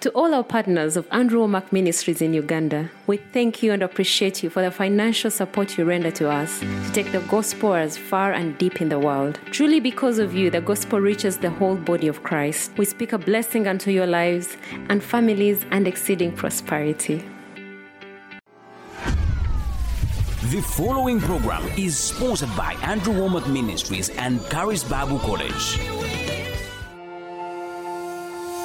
To all our partners of Andrew Wommack Ministries in Uganda, we thank you and appreciate you for the financial support you render to us to take the gospel as far and deep in the world. Truly, because of you, the gospel reaches the whole body of Christ. We speak a blessing unto your lives and families and exceeding prosperity. The following program is sponsored by Andrew Wommack Ministries and Charis Bible College.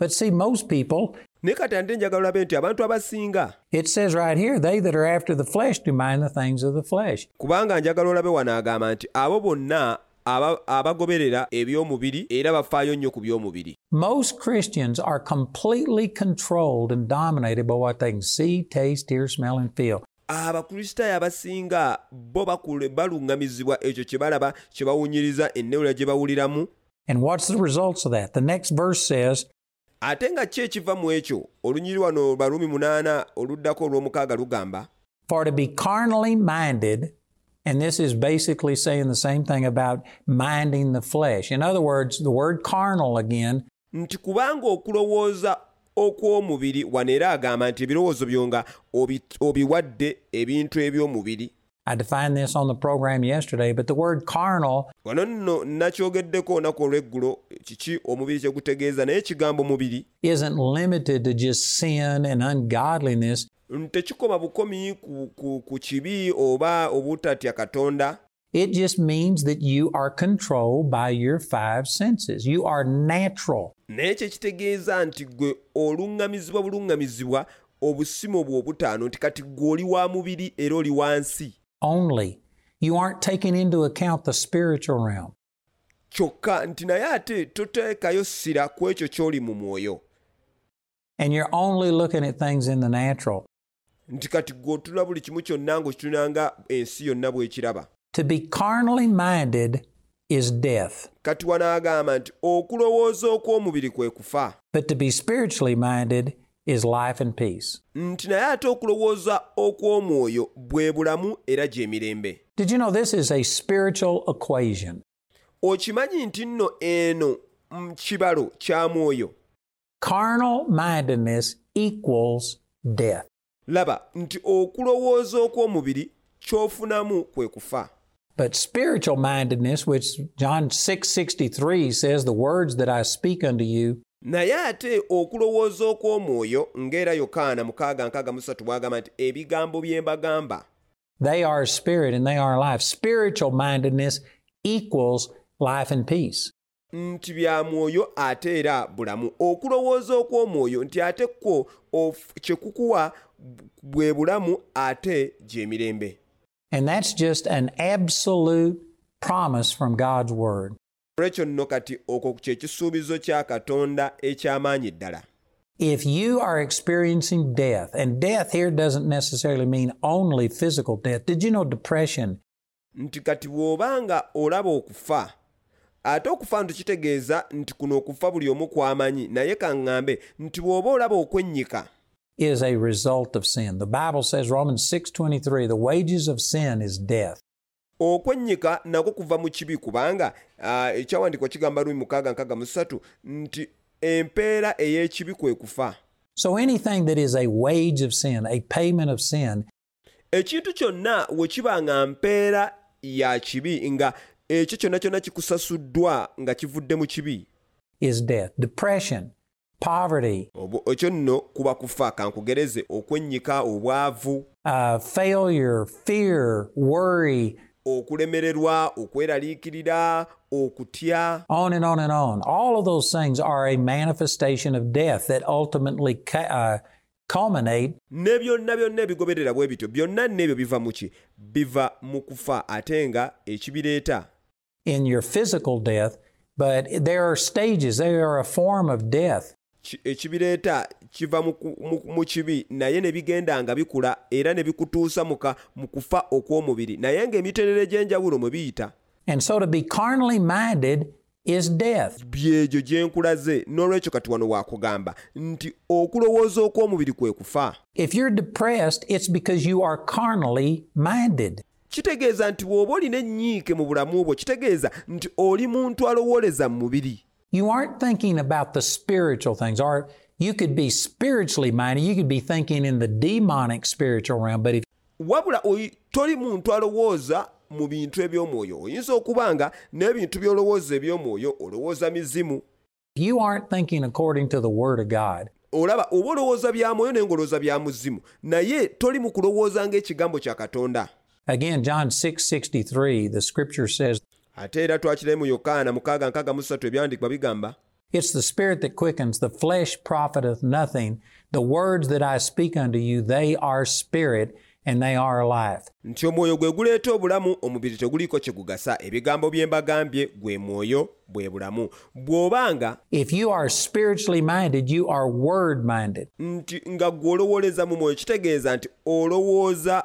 But see, most people, naye kati ate njagala olabe nti abantu abasinga it says right here, they that are after the flesh do mind the things of the flesh. kubanga njagala olabe wano agamba nti abo bonna abagoberera eby'omubiri era bafaayo nnyo ku by'omubiri Most Christians are completely controlled and dominated by what they can see, taste, hear, smell, and feel. abakristaayo abasinga bo baluŋŋamizibwa ekyo kye balaba kye bawunyiriza gye bawuliramu And what's the results of that? The next verse says, ate nga ki ekiva mu ekyo olunyiri wano baluumi munaana oluddako olw'omukaaga lugamba For to be carnally minded, and this is basically saying the same thing about minding the flesh. In other words, the word carnal again nti kubanga okulowooza okw'omubiri wano era agamba nti ebirowoozo byo nga obiwadde ebintu eby'omubiri I defined this on the program yesterday, but the word carnal wano nno nakyogeddeko olunaku olw'eggulo kiki omubiri kye gutegeeza naye ekigambo mubiri isn't limited to just sin and ungodliness. tekikoma bukomi ku, ku, ku kibi oba obutatya katonda It just means that you are controlled by your five senses. You are natural. naye kye kitegeeza nti gwe oluŋŋamizibwa buluŋŋamizibwa obusimu obutaano nti kati gwe oli wa mubiri era oli wansi only. You aren't taking into account the spiritual realm. kyokka nti naye ate toteekayo ssira ku ekyo ky'oli mu mwoyo And you're only looking at things in the natural. nti kati gwe buli kimu kyonna ng'okitunanga ensi yonna bw'ekiraba To be carnally minded is death, kati wanaagamba nti okulowooza okw'omubiri kwe kufa but to be spiritually minded is life and peace. nti naye ate okulowooza okw'omwoyo bwe bulamu era gy'emirembe Did you know this is a spiritual equation? okimanyi nti nno eno mu kibalo kya mwoyo Carnal mindedness equals death. laba nti okulowooza okw'omubiri ky'ofunamu kwe kufa But spiritual mindedness, which John 6:63 says, "The words that I speak unto you naye ate okulowooza okw'omwoyo ng'era yokaana mukaaga nkaaga mu ssatu bw'agamba nti ebigambo bye mbagamba They are spirit and they are life. Spiritual mindedness equals life and peace. nti bya mwoyo ate era bulamu okulowooza okw'omwoyo nti ate kwo of- kye kukuwa bwe bulamu ate gy'emirembe And that's just an absolute promise from God's Word. Olwekyo nno kati okwo kye kisuubizo kya katonda eky'amaanyi ddala If you are experiencing death, and death here doesn't necessarily mean only physical death. Did you know depression nti kati bw'obanga olaba okufa ate okufa nti kitegeeza nti kuno okufa buli omu kwamanyi naye kaŋŋambe nti bw'oba olaba okwennyika is a result of sin? The Bible says Romans 6:23, the wages of sin is death. Okwennyika nako kuva mu kibi kubanga ah, ekyawandiikwa kigamba lumi mukaaga nkaaga mu ssatu nti empeera ey'ekibi kwe kufa So anything that is a wage of sin, a payment of sin, ekintu kyonna we kiba nga mpeera ya kibi nga ekyo kyonna kyonna kikusasuddwa nga kivudde mu kibi is death. Depression, poverty, ekyo nno kuba kufa kankugereze okwennyika obwavu uh, failure, fear, worry, okulemererwa okweraliikirira okutya on and on and on. All of those things are a manifestation of death that ultimately ca- uh, culminate ne byonna byonna ebigoberera bwe bityo byonna n'ebyo biva mu ki biva mu kufa ate nga ekibireeta in your physical death, but there are stages, they are a form of death. ekibireeta kiva mu kibi naye ne bigenda nga bikula era ne bikutuusa mu kufa okw'omubiri naye ng'emiterere gy'enjawulo mwe biyita And so to be carnally minded is death. byegyo gye nkulaze n'olwekyo kati wano waakugamba nti okulowooza okw'omubiri kwe kufa If you're depressed, it's because you are carnally minded. kitegeeza nti bw'oba olina ennyiike mu bulamu bwo kitegeeza nti oli muntu alowooleza mu mubiri You aren't thinking about the spiritual things, or you could be spiritually minded. You could be thinking in the demonic spiritual realm. But if wabula toli muntu alowooza mu bintu eby'omwoyo oyinza okuba nga n'ebintu by'olowooza eby'omwoyo olowooza mizimu you aren't thinking according to the Word of God, olaba oba olowooza bya mwoyo naye ng'olowooza bya muzimu naye toli mu kulowooza ng'ekigambo kya katonda again, John 6 63, the scripture says, ate era twakirayo mu yokaana mukaaga nkaaga mu ssatu bigamba It's the spirit that quickens, the flesh profiteth nothing. The words that I speak unto you, they are spirit and they are life. nti omwoyo gwe guleeta obulamu omubiri teguliiko kye gugasa ebigambo bye mbagambye gwe mwoyo bwe bulamu bw'obanga If you are spiritually minded, you are word minded. nti nga gwe mu mwoyo kitegeeza nti olowooza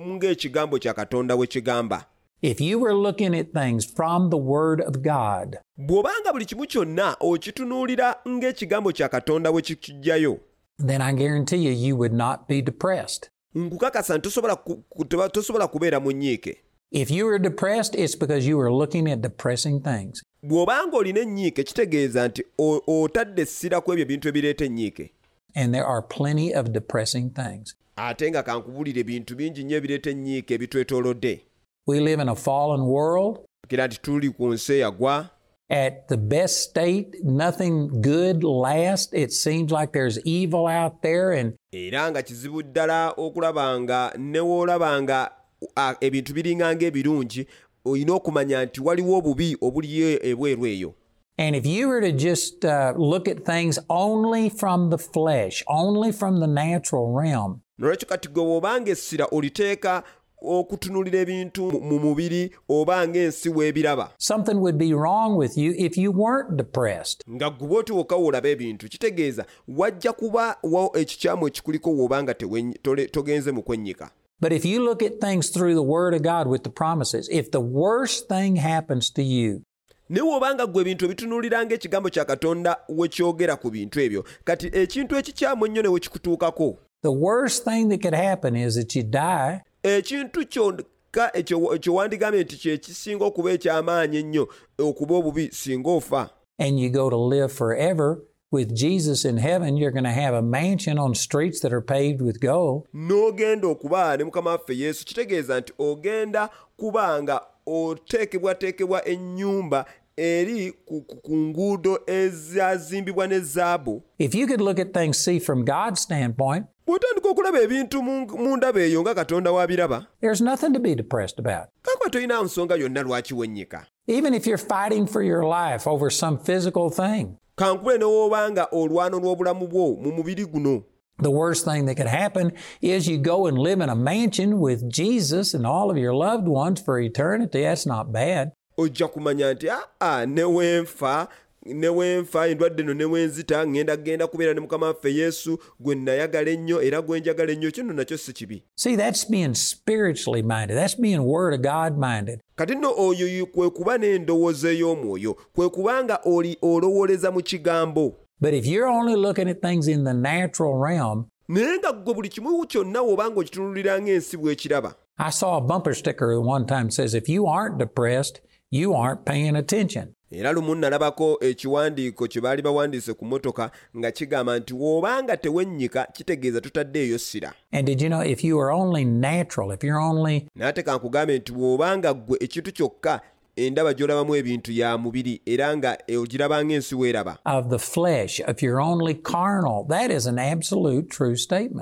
ng'ekigambo kya katonda bwe kigamba If you were looking at things from the Word of God, bw'obanga buli kimu kyonna okitunuulira ng'ekigambo kya katonda bwe kikijjayo then I guarantee you, you would not be depressed. nkukakasa nti tosobola ku- ku- toba- tosobola kubeera mu nnyiike If you were depressed, it's because you were looking at depressing things. bw'obanga olina ennyiike kitegeeza nti o- otadde essira ku ebyo ebintu ebireeta ennyiike And there are plenty of depressing things. ate nga kankubulira ebintu bingi nnyo ebireeta ennyiike ebitwetoolodde We live in a fallen world. kira nti tuli ku nsi eyagwa At the best state, nothing good lasts. It seems like there's evil out there, and era nga kizibu ddala okulaba nga ne woolaba nga a, ebintu biringa ng'ebirungi olina okumanya nti waliwo obubi obuli ebweru eyo And if you were to just uh, look at things only from the flesh, only from the natural realm, nolwekyo kati gwe bw'obanga essira oliteeka okutunulira ebintu mu- mu mubiri oba ng'ensi weebiraba something would be wrong with you if you weren't depressed. nga gwe bwoti wokka woolaba ebintu kitegeeza wajja kuba ekikyamu ekikuliko tewenyi- tole- togenze mu kwennyika. But if you look at things through the Word of God with the promises, if the worst thing happens to you, naye w'obanga gwe ebintu ebitunuulira ng'ekigambo kya katonda we kyogera ku bintu ebyo kati ekintu ekikyamu ennyo ne we kikutuukako. the worst thing that could happen is that you die ekintu kyokka ekyo ekyo nti kye kisinga okuba eky'amaanyi ennyo okuba obubi singa ofa and you go to live forever with Jesus in heaven. You're going to have a mansion on streets that are paved with gold. n'ogenda okuba ne mukama waffe yesu kitegeeza nti ogenda kuba nga oteekebwateekebwa ennyumba eri ku, ku, ku nguudo ezazimbibwa ne zaabu If you could look at things, see from God's standpoint, bw'otandika okulaba ebintu mu ndaba eyo nga katonda w'abiraba there's nothing to be depressed about. kakwa tolina nsonga yonna lwaki wennyika Even if you're fighting for your life over some physical thing, kankule ne woobanga olwano lw'obulamu bwo mu mubiri guno the worst thing that could happen is you go and live in a mansion with Jesus and all of your loved ones for eternity. That's not bad. ojja kumanya nti aa ne wenfa ne wenfa endwadde eno ne wenzita ŋŋenda kgenda kubeera ne mukama waffe yesu gwe nayagala ennyo era gwe njagala ennyo kino nakyo si kibi See, that's being spiritually minded. That's being Word of God minded. kati nno oyo kwe kuba n'endowooza ey'omwoyo kwe kubanga oli olowooleza mu kigambo But if you're only looking at things in the natural realm, naye nga ggwe buli kimu kyonna w'obanga okitunulira ng'ensi bw'ekiraba I saw a bumper sticker one time that says, if you aren't depressed, you aren't paying attention. Era lumu nalabako ekiwandiiko kye baali bawandiise ku mmotoka nga kigamba nti w'obanga tewennyika kitegeeza totaddeeyo ssira. And did you know if you are only natural, if you're only naye ate kankugambe nti bw'obanga ggwe ekintu kyokka endaba gy'olabamu ebintu ya mubiri era nga ogiraba ng'ensi weeraba.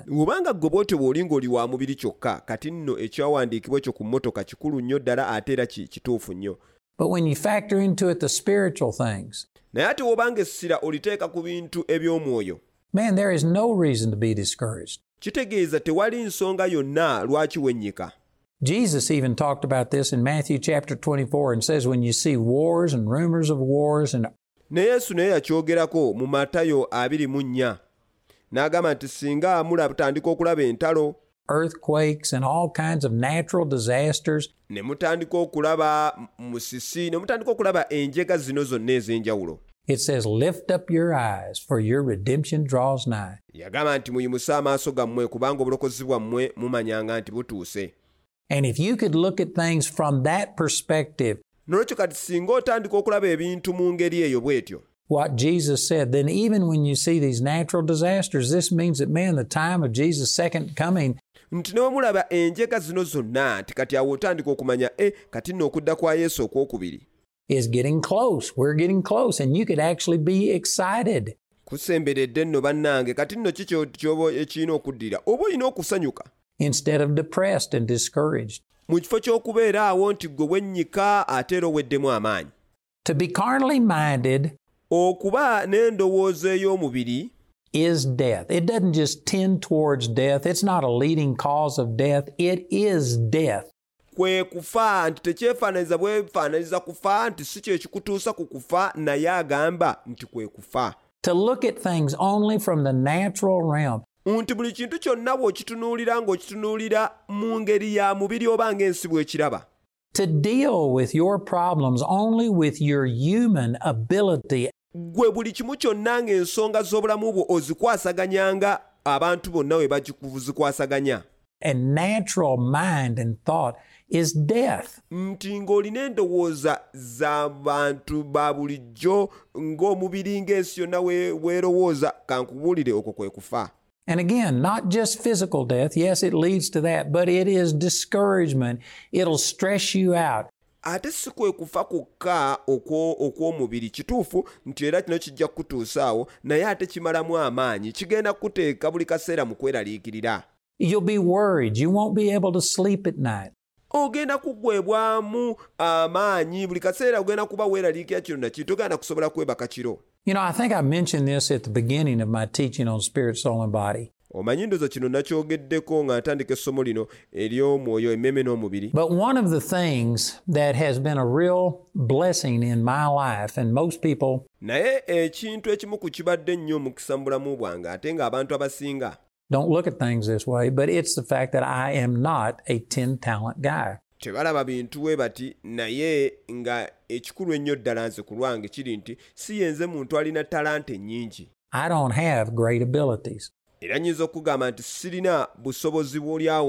bw'obanga ggwe bwotyo bw'oli ng'oli wa mubiri kyokka kati nno ekyawandiikibwa ekyo ku mmotoka kikulu nnyo ddala ate era ki- kituufu nnyo But when you factor into it the spiritual things, naye ate bw'obanga essira oliteeka ku bintu eby'omwoyo man, there is no reason to be discouraged. kitegeeza tewali nsonga yonna lwaki wennyika Jesus even talked about this in Matthew chapter 24 and says, when you see wars and rumors of wars and ne yesu naye yakyogerako mu matayo 24 n'agamba nti singa mulatandika okulaba entalo earthquakes, and all kinds of natural disasters, ne mutandika okulaba musisi ne mutandika okulaba enjega zino zonna ez'enjawulo. It says, Lift up your eyes, for your redemption draws nigh. yagamba nti muyimuse amaaso gammwe kubanga obulokozi bwammwe mumanyanga nti butuuse. And if you could look at things from that perspective, nolwekyo kati singa otandika okulaba ebintu mu ngeri eyo bw'etyo. what Jesus said, then even when you see these natural disasters, this means that, man, the time of Jesus' second coming nti ne bwe mulaba enjega zino zonna nti kati awo otandika okumanya e kati nno okudda kwa yesu okwokubiri is getting close. We're getting close, and you could actually be excited. kusemberedde nno bannange kati nno ki kyo- kyoba ekirina okuddirira oba olina okusanyuka instead of depressed and discouraged. mu kifo ky'okubeera awo nti gwe wennyika ate era oweddemu amaanyi To be carnally minded okuba n'endowooza ey'omubiri is death. It doesn't just tend towards death, it's not a leading cause of death, it is death. kwe kufa nti kufa nti si kye kikutuusa ku kufa naye agamba nti kwe kufa. To look at things only from the natural realm. Nti buli kintu kyonna bw'okitunuulira ng'okitunuulira mu ngeri ya mubiri oba ng'ensi bw'ekiraba to deal with your problems only with your human ability gwe buli kimu kyonna ng'ensonga z'obulamu bwo ozikwasaganyanga abantu bonna we bazikwasaganya and natural mind and thought is death. nti ng'olina endowooza z'abantu ba bulijjo ng'omubiri ng'ensi yonna weerowooza kankubuulire okwo kwe kufa And again, not just physical death. Yes, it leads to that, but it is discouragement. It'll stress you out. Ate si kwe kufa kwokka okw'omubiri kituufu nti era kino kijja kukutuusaawo naye ate kimalamu amaanyi kigenda kukuteeka buli kaseera mu kweraliikirira You'll be worried. You won't be able to sleep at night. ogenda kuggwebwamu amaanyi buli kaseera ogenda kuba weeraliikira kino nakiri togenda kusobola kwebaka kiro You know, I think I mentioned this at the beginning of my teaching on spirit, soul, and body. Omanyi ndooza kino nakyogeddeko nga ntandika essomo lino ery'omwoyo emmeme n'omubiri But one of the things that has been a real blessing in my life, and most people naye ekintu ekimu ku kibadde nnyo omukisa mu bulamu bwange ate ng'abantu abasinga don't look at things this way, but it's the fact that I am not a 10 talent guy. tebalaba bintu bwe bati naye nga ekikulu ennyo ddala nze ku lwange kiri nti si yenze muntu alina talanta ennyingi I don't have great abilities. Era nnyinza okugamba nti sirina busobozi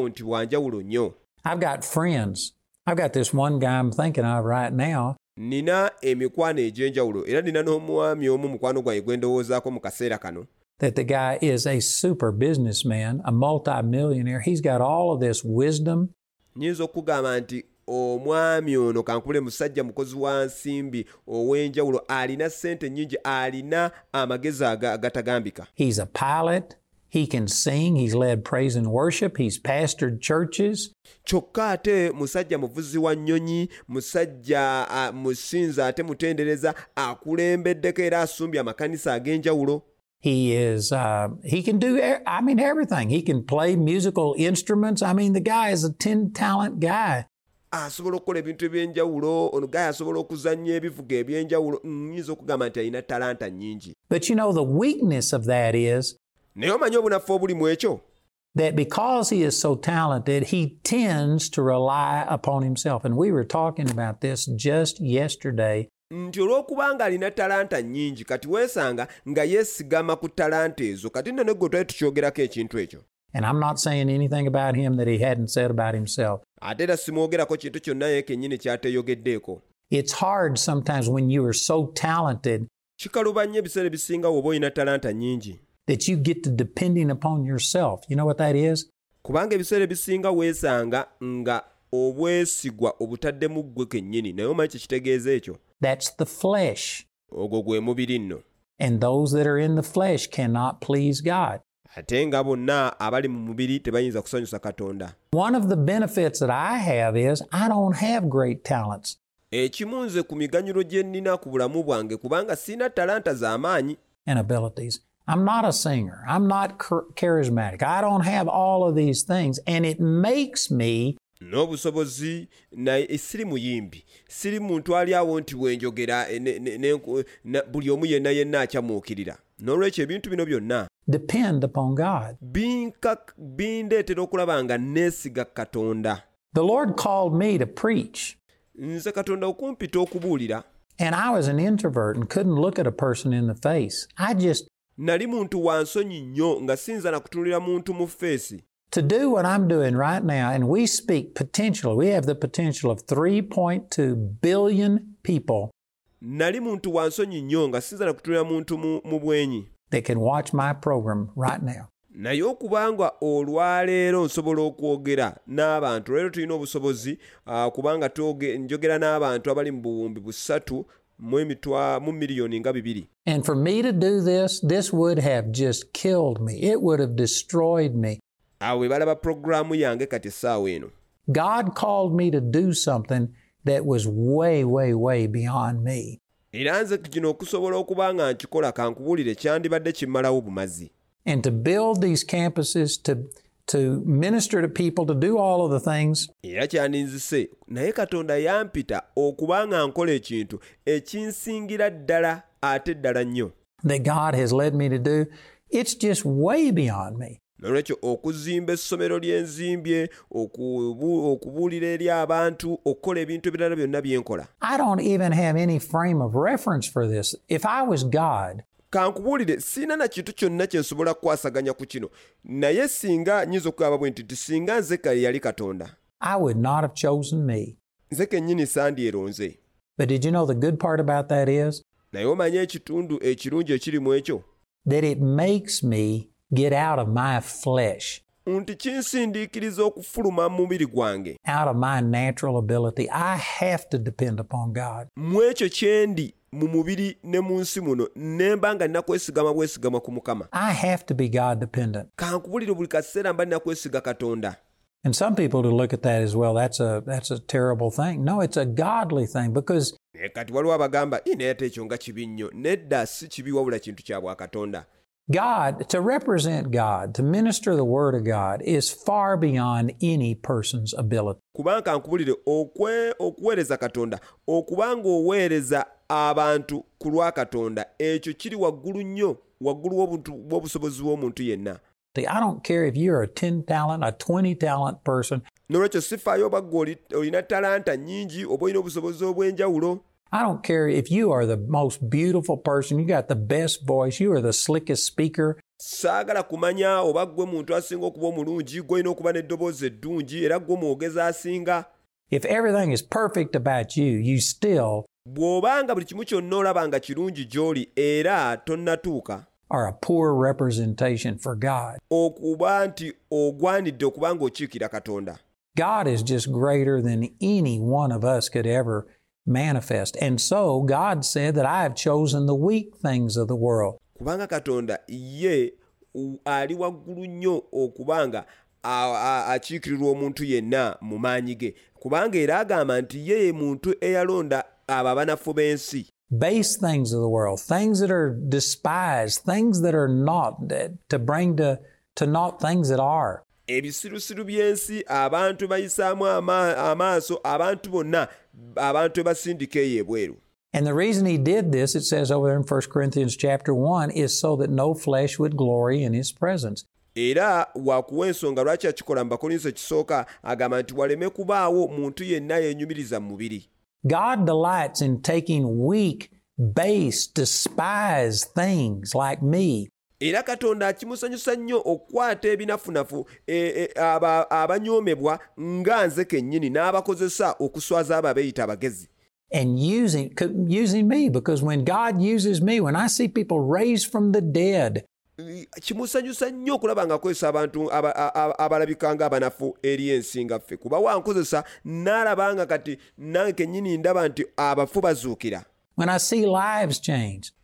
nti bwanjawulo nnyo I've got friends. I've got this one guy I'm thinking of right now. nina emikwano egy'enjawulo era nina n'omwami omu mukwano gwange gwe ndowoozaako mu kaseera kano that the guy is a super businessman, a multimillionaire. He's got all of this wisdom. nnyinza okugamba nti omwami ono kankule musajja mukozi wa nsimbi ow'enjawulo alina ssente nnyingi alina amagezi agatagambika He's a pilot. He can sing. He's led praise and worship. He's pastored churches. kyokka ate musajja muvuzi wa nnyonyi musajja musinza ate mutendereza akulembeddeko era asumbye amakanisa ag'enjawulo He is, uh, he can do, I mean, everything. He can play musical instruments. I mean, the guy is a 10 talent guy. asobola okukola ebintu eby'enjawulo ono gaye asobola okuzannya ebivuga eby'enjawulo nnyinza okugamba nti alina talanta nnyingi But you know, the weakness of that is naye omanyi obuli mu ekyo? That because he is so talented, he tends to rely upon himself. And we were talking about this just yesterday. Nti olw'okuba alina talanta nnyingi kati weesanga nga yeesigama ku talanta ezo kati nno ne gwe twali tukyogerako ekintu ekyo. And I'm not saying anything about him that he hadn't said about himself. ate era simwogerako kintu kyonna ye kennyini kyateeyogeddeeko It's hard sometimes when you are so talented. Kikaluba nnyo ebiseera ebisinga woba olina talanta nnyingi that you get to depending upon yourself. You know what that is? kubanga ebiseera ebisinga weesanga nga obwesigwa obutaddemu ggwe kennyini naye omanyi kyekitegeeza ekyo That's the flesh. ogwo gwe mubiri nno And those that are in the flesh cannot please God. ate nga bonna abali mu mubiri tebayinza kusanyusa katonda One of the benefits that I have is I don't have great talents. ekimu nze ku miganyulo gye nnina ku bulamu bwange kubanga sirina talanta z'amaanyi and abilities. I'm not a singer. I'm not charismatic. I don't have all of these things. And it makes me n'obusobozi naye siri muyimbi siri muntu ali awo nti buli omu yenna yenna akyamuukirira n'olwekyo ebintu bino byonna Depend upon God. bindeetera okulaba nga neesiga katonda The Lord called me to preach, nze katonda okumpita okubuulira and I was an introvert and couldn't look at a person in the face. I just, nali muntu wa nsonyi nnyo nga siyinza na kutunulira muntu mu feesi to do what I'm doing right now, and we speak potential, we have the potential of 3.2 billion people nali muntu wa nsonyi nnyo nga siyinza na kutunulira muntu mu, bwenyi that can watch my program right now. naye okubanga olwaleero nsobola okwogera n'abantu leero tulina obusobozi kubanga njogera n'abantu abali mu buwumbi busatu mu emitwa mu miliyoni nga bibiri And for me to do this, this would have just killed me. It would have destroyed me. awo we balaba puroguraamu yange kati essaawa eno God called me to do something that was way, way, way beyond me. era nze kino okusobola okuba nga nkikola kankubuulire kyandibadde kimmalawo bumazi And to build these campuses, to, to minister to people, to do all of the things, era kyaninzise naye katonda yampita okuba nga nkola ekintu ekinsingira ddala ate ddala nnyo that God has led me to do, it's just way beyond me. nolwekyo okuzimba essomero lyenzimbye okubuulira eri abantu okukola ebintu ebirala byonna bye nkola I don't even have any frame of reference for this. If I was God, kankubuulire siina na kintu kyonna kye nsobola kukwasaganya ku kino naye singa nnyinza okugamba bwe nti nti singa nze kale yali katonda I would not have chosen me. nze kennyini sandyeronze But did you know the good part about that is naye omanyi ekitundu ekirungi ekiri mu ekyo that it makes me get out of my flesh, nti kinsindiikiriza okufuluma mu mubiri gwange out of my natural ability. I have to depend upon God. mu ekyo kyendi mu mubiri ne mu nsi muno nemba nga nina kwesigama bwesigama ku mukama I have to be God dependent. kankubulire buli kaseera mba nina kwesiga katonda And some people to look at that as well, that's a that's a terrible thing. No, it's a godly thing because naye kati waliwo abagamba "Ii, naye ate ekyo nga kibi nnyo nedda si kibi wabula kintu kya bwakatonda God, to represent God, to minister the Word of God, is far beyond any person's ability. kubanga kankubulire okwe- okuweereza katonda okuba ng'oweereza abantu ku lwa katonda ekyo kiri waggulu nnyo waggulu bw'omuntu yenna I don't care if you're a 10 talent, a 20 talent person. nolwekyo sifaayo oba gwe olina talanta nnyingi oba olina obusobozi obw'enjawulo I don't care if you are the most beautiful person, you got the best voice, you are the slickest speaker. saagala kumanya oba gwe muntu asinga okuba omulungi gw'olina okuba n'eddoboozi eddungi era gwe omwogezi asinga If everything is perfect about you, you still bw'obanga buli kimu kyonna olaba nga kirungi gy'oli era tonnatuuka are a poor representation for God. okuba nti ogwanidde okuba ng'okiikira katonda God is just greater than any one of us could ever manifest. And so God said that I have chosen the weak things of the world. kubanga katonda ye ali waggulu nnyo okuba nga a- a- akiikirirwa omuntu yenna mu maanyi ge kubanga era agamba nti ye ye muntu eyalonda abo abanafu b'ensi Base things of the world, things that are despised, things that are not, that, to bring to, to naught things that are. ebisirusiru by'ensi abantu bayisaamu amaaso abantu bonna abantu ebasindika eyo ebweru And the reason he did this, it says over there in 1 Corinthians chapter 1, is so that no flesh would glory in his presence. era wakuwa ensonga lwaki akikola mu bakolinso ekisooka agamba nti waleme kubaawo muntu yenna yeenyumiriza mu mubiri God delights in taking weak, base, despised things like me. Era katonda akimusanyusa nnyo okukwata ebinafunafu abanyoomebwa nga nze kennyini n'abakozesa okuswaza abo abeeyita abagezi. And using, using me because when God uses me, when I see people raised from the dead, kimusanyusa nnyo okulaba ng'akozesa abantu aba- a- a- abalabika nga abanafu eri ensi nga ffe. Kuba wankozesa n'alaba nga kati nange kennyini ndaba nti abafu bazuukira.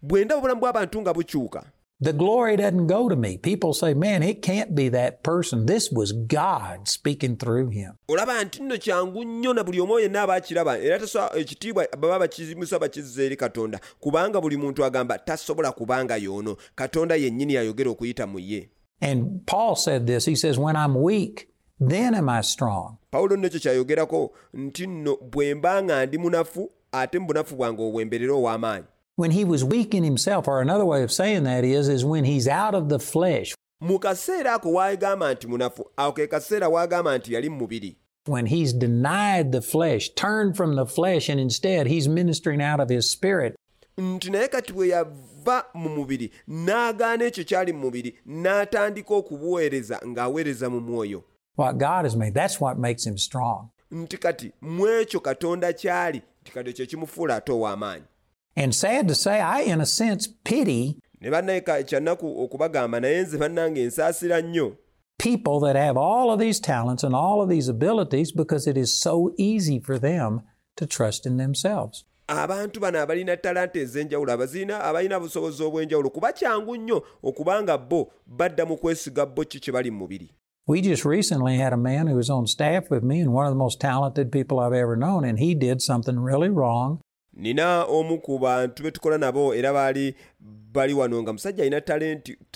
Bwe ndaba obulamu bw'abantu nga bukyuka the glory doesn't go to me. People say, man, it can't be that person. This was God speaking through him. olaba nti nno kyangu nnyo na buli omu yenna aba akiraba era ekitiibwa eh, baba bakizimusa bakizza eri katonda kubanga buli muntu agamba tasobola kubanga y'ono katonda yennyini yayogera okuyita mu ye And Paul said this. He says, when I'm weak, then am I strong. pawulo nno ekyo kyayogerako nti nno bwe mba nga ndi munafu ate mu bunafu bwange obwemberera ow'amaanyi When he was weak in himself, or another way of saying that is, is when he's out of the flesh, mu kaseera ako waagamba nti munafu ako ke kaseera waagamba nti yali mu mubiri. When he's denied the flesh, turned from the flesh, and instead he's ministering out of his spirit, nti naye kati bwe yava mu mubiri n'agaana ekyo kyali mu mubiri n'atandika okubuweereza ng'aweereza mu mwoyo. What God has made, that's what makes him strong. nti kati mu ekyo katonda kyali nti kati kye kimufuula ate ow'amaanyi And sad to say, I, in a sense, pity ne bannaye ka- okubagamba naye nze bannange nsaasira nnyo people that have all of these talents and all of these abilities because it is so easy for them to trust in themselves. abantu bano abalina talanta ez'enjawulo abalina obusobozi obw'enjawulo kuba kyangu nnyo bo badda mu kwesiga bo ki kye bali mu mubiri We just recently had a man who was on staff with me and one of the most talented people I've ever known, and he did something really wrong. Nina omu ku bantu be tukola nabo era baali bali wano nga musajja alina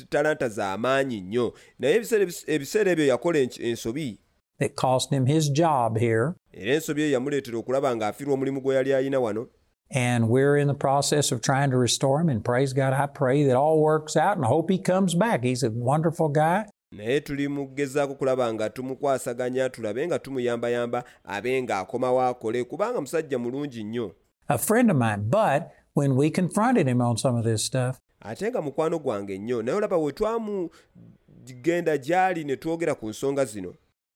talanta za maanyi nnyo naye ebiseera ebis- ebiseera ebyo yakola ensobi that cost him his job here. era ensobi eyo yamuleetera okulaba ng'afiirwa omulimu gwe yali alina wano And we're in the process of trying to restore him. And praise God, I pray that all works out and hope he comes back. He's a wonderful guy. naye tuli mu kugezaako kulaba nga tumukwasaganya tulabe nga tumuyambayamba abe ng'akomawo akole kubanga musajja mulungi nnyo A friend of mine. But when we confronted him on some of this stuff, ate nga mukwano gwange nnyo naye olaba bwe twamugenda gy'ali ne twogera ku nsonga zino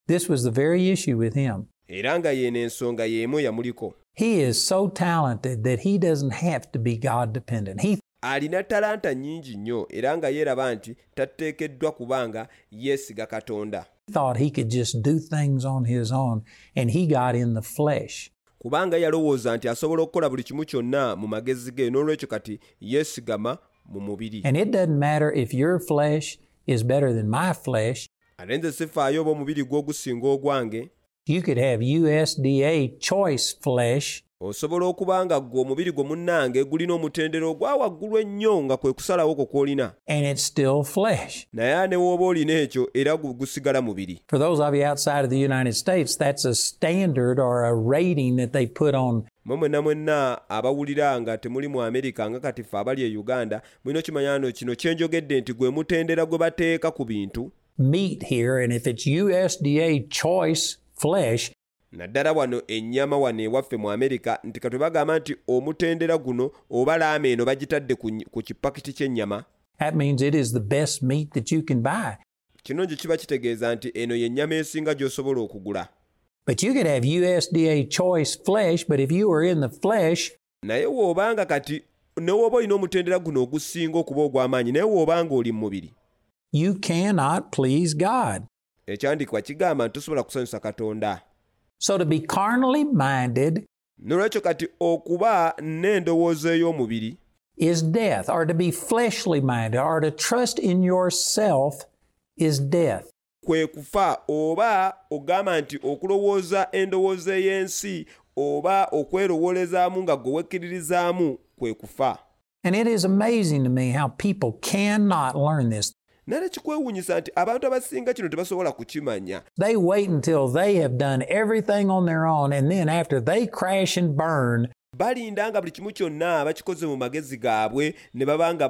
this was the very issue with him. era nga yeeno ensonga y'emu yamuliko He is so talented that he doesn't have to be God dependent. He alina talanta nnyingi nnyo era nga yeeraba nti tateekeddwa kubanga yeesiga katonda thought he could just do things on his own, and he got in the flesh. Kubanga yalowooza nti asobola okukola buli kimu kyonna mu magezi ge n'olwekyo kati yeesigama mu mubiri And it doesn't matter if your flesh is better than my flesh. ate nze sifaayo oba omubiri gw'ogusinga ogwange You could have USDA choice flesh, osobola okuba nga gwe omubiri gwe munnange gulina omutendero ogwa waggulu ennyo nga kwe kusalawo kwo kw'olina. And it's still flesh. naye ne wooba olina ekyo era gusigala mubiri. For those of you outside of the United States, that's a standard or a rating that they put on. Mwe mwenna mwenna abawulira nga temuli mu amerika nga kati ffe abali e uganda mulina okimanya no kino kyenjogedde nti gwe mutendera gwe bateeka ku bintu. Meat here, and if it's USDA choice flesh, naddala wano ennyama wano ewaffe mu amerika nti katwe bagamba nti omutendera guno oba laama eno bagitadde ku kipakiti ky'ennyama that means it is the best meat that you can buy. kino gye kiba kitegeeza nti eno y'ennyama esinga gy'osobola okugula But you could have USDA choice flesh, but if you were in the flesh, naye w'obanga kati ne w'oba olina omutendera guno ogusinga okuba ogw'amaanyi naye w'obanga oli mu mubiri you cannot please God. ekyandiikibwa kigamba nti tosobola kusanyusa katonda So to be carnally minded nolwekyo kati okuba n'endowooza ey'omubiri is death, or to be fleshly minded, or to trust in yourself is death. kwe kufa oba ogamba nti okulowooza endowooza ey'ensi oba nga gwe wekkiririzaamu kwe kufa And it is amazing to me how people cannot learn this. Naye kikwewuunyisa nti abantu abasinga kino tebasobola kukimanya They wait until they have done everything on their own, and then after they crash and burn, balinda nga buli kimu kyonna bakikoze mu magezi gaabwe ne baba nga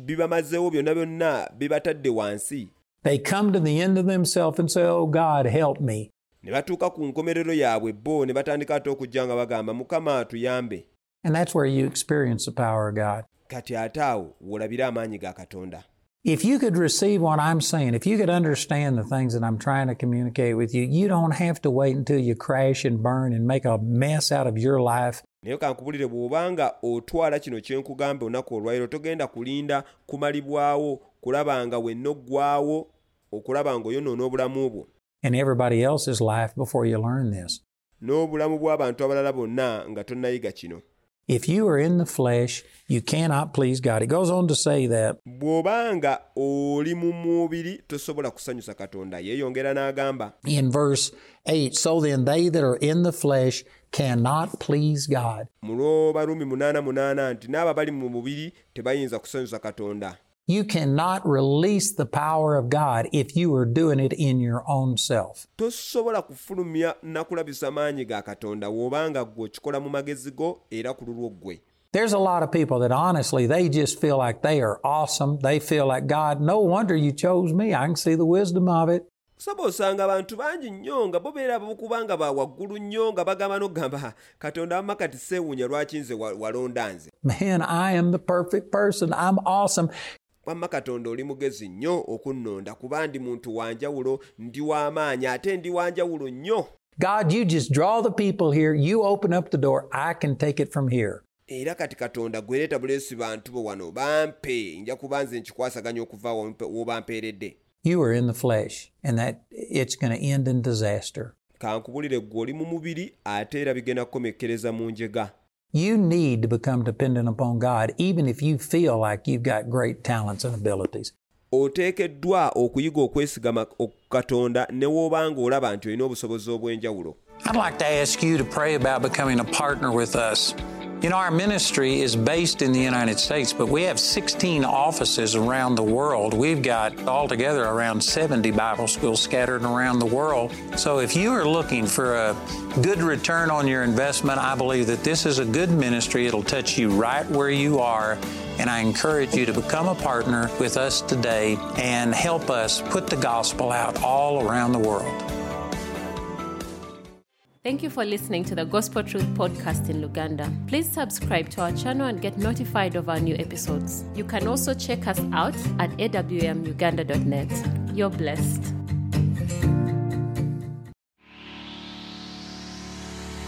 bibamazeewo byonna byonna bibatadde wansi they come to the end of themselves and say, Oh God, help me. ne batuuka ku nkomerero yaabwe bo ne batandika ate okujja nga bagamba mukama atuyambe And that's where you experience the power of God. kati ate awo w'olabira amaanyi ga katonda If you could receive what I'm saying, if you could understand the things that I'm trying to communicate with you, you don't have to wait until you crash and burn and make a mess out of your life. naye kankubulire bw'obanga otwala kino kye nkugamba olunaku olwaliro togenda kulinda kumalibwawo kulaba nga wenna oggwawo okulaba ng'oyonoona obulamu bwo and everybody else's life before you learn this. n'obulamu bw'abantu abalala bonna nga tonnayiga kino If you are in the flesh, you cannot please God. He goes on to say that bw'obanga oli mu mubiri tosobola kusanyusa katonda yeeyongera n'agamba in verse 8 So then, they that are in the flesh cannot please God. mu lwobarumi munaana munaana nti n'abo bali mu mubiri tebayinza kusanyusa katonda You cannot release the power of God if you are doing it in your own self. tosobola kufulumya nakulabisa maanyi ga katonda w'obanga ggwe okikola mu magezi go era ku lulwo ggwe There's a lot of people that honestly, they just feel like they are awesome. They feel like, God, no wonder you chose me. I can see the wisdom of it. kusaba osanga abantu bangi nnyo nga bo beera bokuba nga bawaggulu nnyo nga bagamba n'okugamba katonda wamma kati seewuunya lwaki nze walonda nze Man, I am the perfect person. I'm awesome. Wamma katonda oli mugezi nnyo okunnonda kuba ndi muntu wanjawulo ndi w'amaanyi ate ndi wanjawulo nnyo God, you just draw the people here. You open up the door. I can take it from here. era kati katonda gwereeta buleesi bantu bo wano bampe nja kuba nze nkikwasaganya okuva w'obampeeredde You are in the flesh, and that it's going to end in disaster. kankubulire ggwe oli mu mubiri ate era bigenda kukomekkereza mu njega You need to become dependent upon God, even if you feel like you've got great talents and abilities. oteekeddwa okuyiga okwesigama katonda ne ng'olaba nti olina obusobozi obw'enjawulo I'd like to ask you to pray about becoming a partner with us. You know, our ministry is based in the United States, but we have 16 offices around the world. We've got altogether around 70 Bible schools scattered around the world. So if you are looking for a good return on your investment, I believe that this is a good ministry. It'll touch you right where you are. And I encourage you to become a partner with us today and help us put the gospel out all around the world. Thank you for listening to the Gospel Truth podcast in Luganda. Please subscribe to our channel and get notified of our new episodes. You can also check us out at awmuganda.net. You're blessed.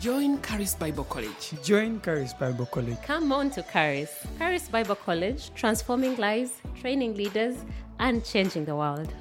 Join Charis Bible College. Join Charis Bible College. Come on to Charis. Charis Bible College, transforming lives, training leaders, and changing the world.